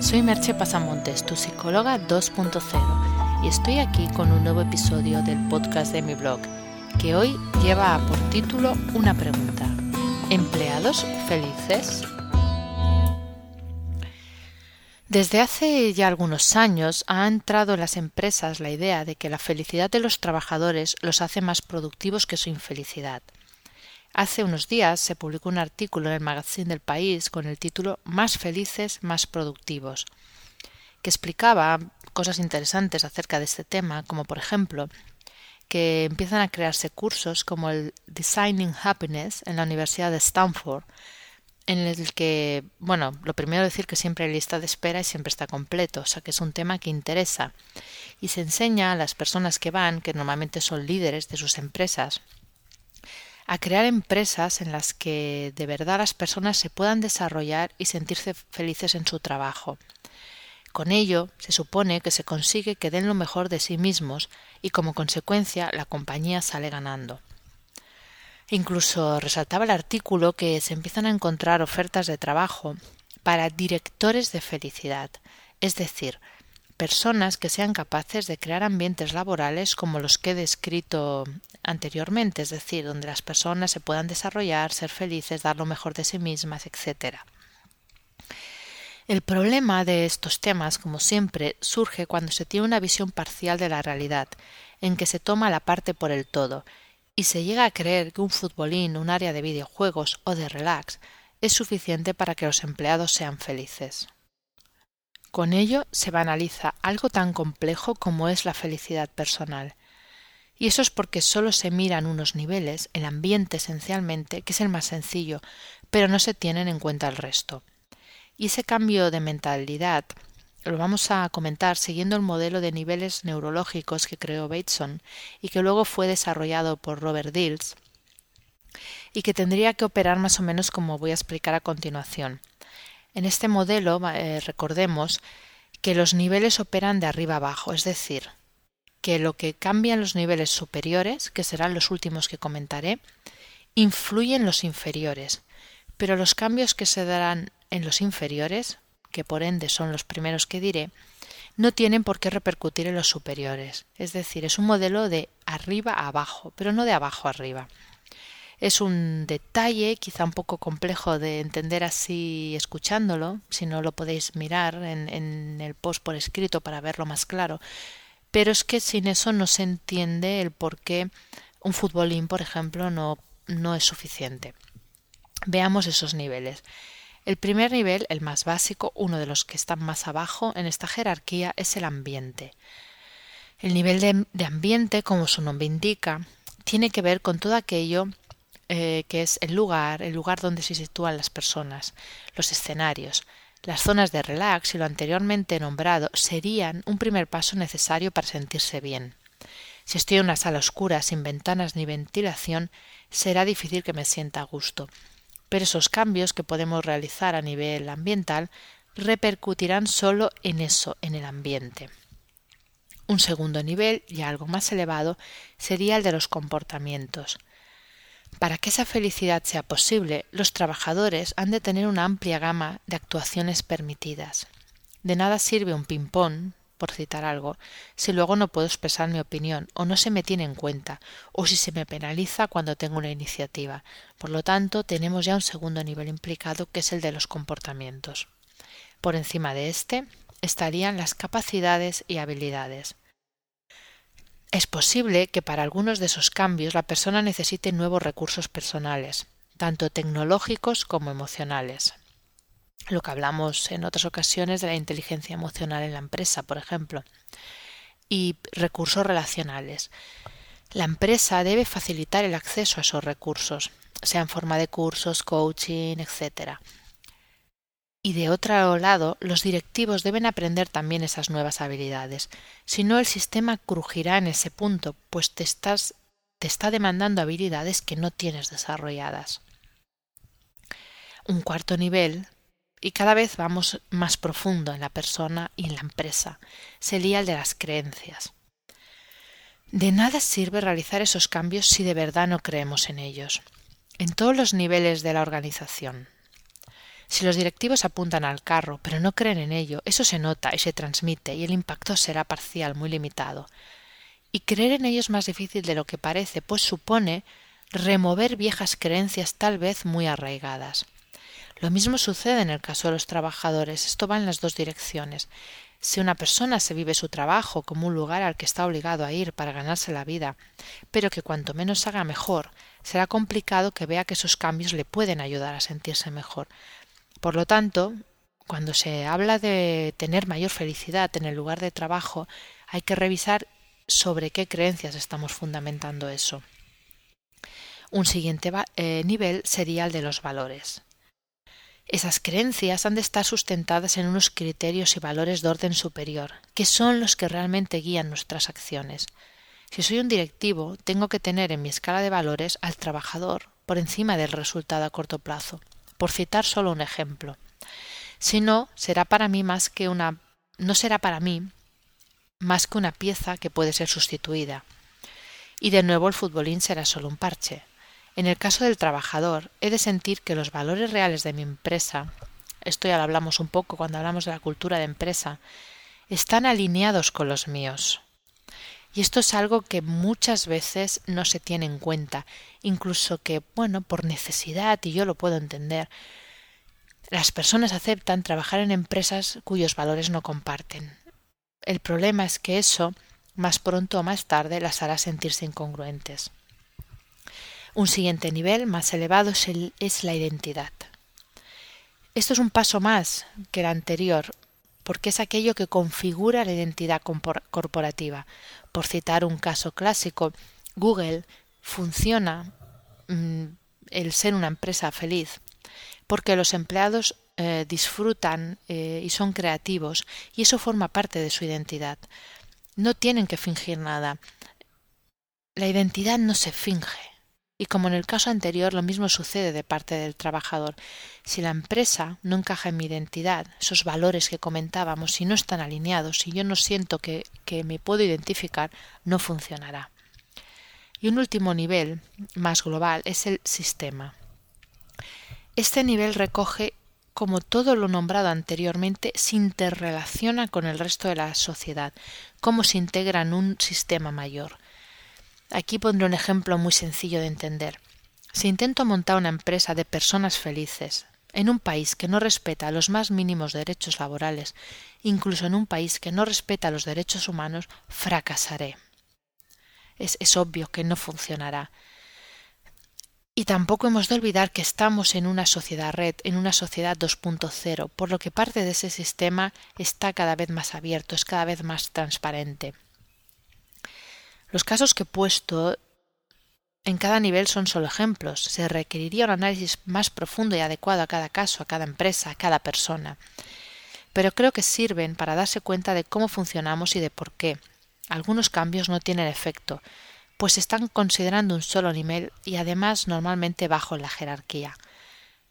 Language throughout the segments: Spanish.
soy Merche Pasamontes, tu psicóloga 2.0, y estoy aquí con un nuevo episodio del podcast de mi blog, que hoy lleva por título una pregunta. ¿Empleados felices? Desde hace ya algunos años ha entrado en las empresas la idea de que la felicidad de los trabajadores los hace más productivos que su infelicidad. Hace unos días se publicó un artículo en el magazine del país con el título Más felices, más productivos, que explicaba cosas interesantes acerca de este tema, como por ejemplo que empiezan a crearse cursos como el Designing Happiness en la Universidad de Stanford, en el que, bueno, lo primero decir que siempre hay lista de espera y siempre está completo, o sea que es un tema que interesa. Y se enseña a las personas que van, que normalmente son líderes de sus empresas, a crear empresas en las que de verdad las personas se puedan desarrollar y sentirse felices en su trabajo. Con ello se supone que se consigue que den lo mejor de sí mismos y como consecuencia la compañía sale ganando. Incluso resaltaba el artículo que se empiezan a encontrar ofertas de trabajo para directores de felicidad, es decir, personas que sean capaces de crear ambientes laborales como los que he descrito anteriormente, es decir, donde las personas se puedan desarrollar, ser felices, dar lo mejor de sí mismas, etc. El problema de estos temas, como siempre, surge cuando se tiene una visión parcial de la realidad, en que se toma la parte por el todo, y se llega a creer que un futbolín, un área de videojuegos o de relax es suficiente para que los empleados sean felices. Con ello se banaliza algo tan complejo como es la felicidad personal. Y eso es porque solo se miran unos niveles, el ambiente esencialmente, que es el más sencillo, pero no se tienen en cuenta el resto. Y ese cambio de mentalidad lo vamos a comentar siguiendo el modelo de niveles neurológicos que creó Bateson y que luego fue desarrollado por Robert Dills y que tendría que operar más o menos como voy a explicar a continuación. En este modelo eh, recordemos que los niveles operan de arriba abajo, es decir, que lo que cambia en los niveles superiores, que serán los últimos que comentaré, influye en los inferiores, pero los cambios que se darán en los inferiores que por ende son los primeros que diré, no tienen por qué repercutir en los superiores. Es decir, es un modelo de arriba a abajo, pero no de abajo a arriba. Es un detalle quizá un poco complejo de entender así escuchándolo, si no lo podéis mirar en, en el post por escrito para verlo más claro, pero es que sin eso no se entiende el por qué un futbolín, por ejemplo, no, no es suficiente. Veamos esos niveles. El primer nivel, el más básico, uno de los que están más abajo en esta jerarquía, es el ambiente. El nivel de, ambiente, como su nombre indica, tiene que ver con todo aquello eh, que es el lugar, el lugar donde se sitúan las personas, los escenarios. Las zonas de relax y lo anteriormente nombrado serían un primer paso necesario para sentirse bien. Si estoy en una sala oscura sin ventanas ni ventilación, será difícil que me sienta a gusto pero esos cambios que podemos realizar a nivel ambiental repercutirán solo en eso, en el ambiente. Un segundo nivel, ya algo más elevado, sería el de los comportamientos. Para que esa felicidad sea posible, los trabajadores han de tener una amplia gama de actuaciones permitidas. De nada sirve un ping-pong, por citar algo, si luego no puedo expresar mi opinión o no se me tiene en cuenta, o si se me penaliza cuando tengo una iniciativa. Por lo tanto, tenemos ya un segundo nivel implicado que es el de los comportamientos. Por encima de este estarían las capacidades y habilidades. Es posible que para algunos de esos cambios la persona necesite nuevos recursos personales, tanto tecnológicos como emocionales lo que hablamos en otras ocasiones de la inteligencia emocional en la empresa, por ejemplo, y recursos relacionales. La empresa debe facilitar el acceso a esos recursos, sea en forma de cursos, coaching, etc. Y de otro lado, los directivos deben aprender también esas nuevas habilidades. Si no, el sistema crujirá en ese punto, pues te, estás, te está demandando habilidades que no tienes desarrolladas. Un cuarto nivel y cada vez vamos más profundo en la persona y en la empresa. Sería el de las creencias. De nada sirve realizar esos cambios si de verdad no creemos en ellos, en todos los niveles de la organización. Si los directivos apuntan al carro, pero no creen en ello, eso se nota y se transmite y el impacto será parcial, muy limitado. Y creer en ello es más difícil de lo que parece, pues supone remover viejas creencias tal vez muy arraigadas. Lo mismo sucede en el caso de los trabajadores. Esto va en las dos direcciones. Si una persona se vive su trabajo como un lugar al que está obligado a ir para ganarse la vida, pero que cuanto menos haga mejor, será complicado que vea que esos cambios le pueden ayudar a sentirse mejor. Por lo tanto, cuando se habla de tener mayor felicidad en el lugar de trabajo, hay que revisar sobre qué creencias estamos fundamentando eso. Un siguiente eh, nivel sería el de los valores. Esas creencias han de estar sustentadas en unos criterios y valores de orden superior, que son los que realmente guían nuestras acciones. Si soy un directivo, tengo que tener en mi escala de valores al trabajador por encima del resultado a corto plazo, por citar solo un ejemplo. Si no, será para mí más que una no será para mí más que una pieza que puede ser sustituida. Y de nuevo el futbolín será solo un parche. En el caso del trabajador, he de sentir que los valores reales de mi empresa, esto ya lo hablamos un poco cuando hablamos de la cultura de empresa, están alineados con los míos. Y esto es algo que muchas veces no se tiene en cuenta, incluso que, bueno, por necesidad, y yo lo puedo entender, las personas aceptan trabajar en empresas cuyos valores no comparten. El problema es que eso, más pronto o más tarde, las hará sentirse incongruentes. Un siguiente nivel más elevado es, la identidad. Esto es un paso más que el anterior, porque es aquello que configura la identidad corporativa. Por citar un caso clásico, Google funciona mm, el ser una empresa feliz porque los empleados eh, disfrutan eh, y son creativos y eso forma parte de su identidad. No tienen que fingir nada. La identidad no se finge. Y como en el caso anterior, lo mismo sucede de parte del trabajador. Si la empresa no encaja en mi identidad, esos valores que comentábamos, si no están alineados, si yo no siento que, que me puedo identificar, no funcionará. Y un último nivel, más global, es el sistema. Este nivel recoge como todo lo nombrado anteriormente se interrelaciona con el resto de la sociedad, cómo se integra en un sistema mayor. Aquí pondré un ejemplo muy sencillo de entender. Si intento montar una empresa de personas felices, en un país que no respeta los más mínimos derechos laborales, incluso en un país que no respeta los derechos humanos, fracasaré. Es, es obvio que no funcionará. Y tampoco hemos de olvidar que estamos en una sociedad red, en una sociedad 2.0, por lo que parte de ese sistema está cada vez más abierto, es cada vez más transparente. Los casos que he puesto en cada nivel son solo ejemplos. Se requeriría un análisis más profundo y adecuado a cada caso, a cada empresa, a cada persona. Pero creo que sirven para darse cuenta de cómo funcionamos y de por qué. Algunos cambios no tienen efecto, pues están considerando un solo nivel y además normalmente bajo la jerarquía.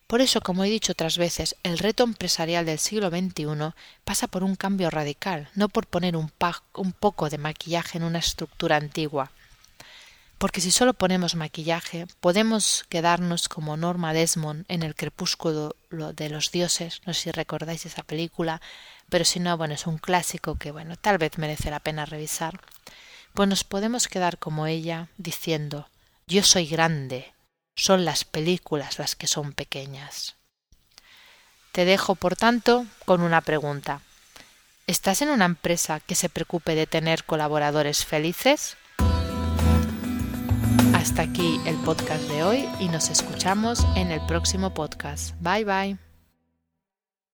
Por eso, como he dicho otras veces, el reto empresarial del siglo XXI pasa por un cambio radical, no por poner un, poco de maquillaje en una estructura antigua. Porque si solo ponemos maquillaje, podemos quedarnos como Norma Desmond en el crepúsculo de los dioses, no sé si recordáis esa película, pero si no, bueno, es un clásico que, bueno, tal vez merece la pena revisar. Pues nos podemos quedar como ella, diciendo, yo soy grande, son las películas las que son pequeñas. Te dejo, por tanto, con una pregunta. ¿Estás en una empresa que se preocupe de tener colaboradores felices? Hasta aquí el podcast de hoy y nos escuchamos en el próximo podcast. Bye bye.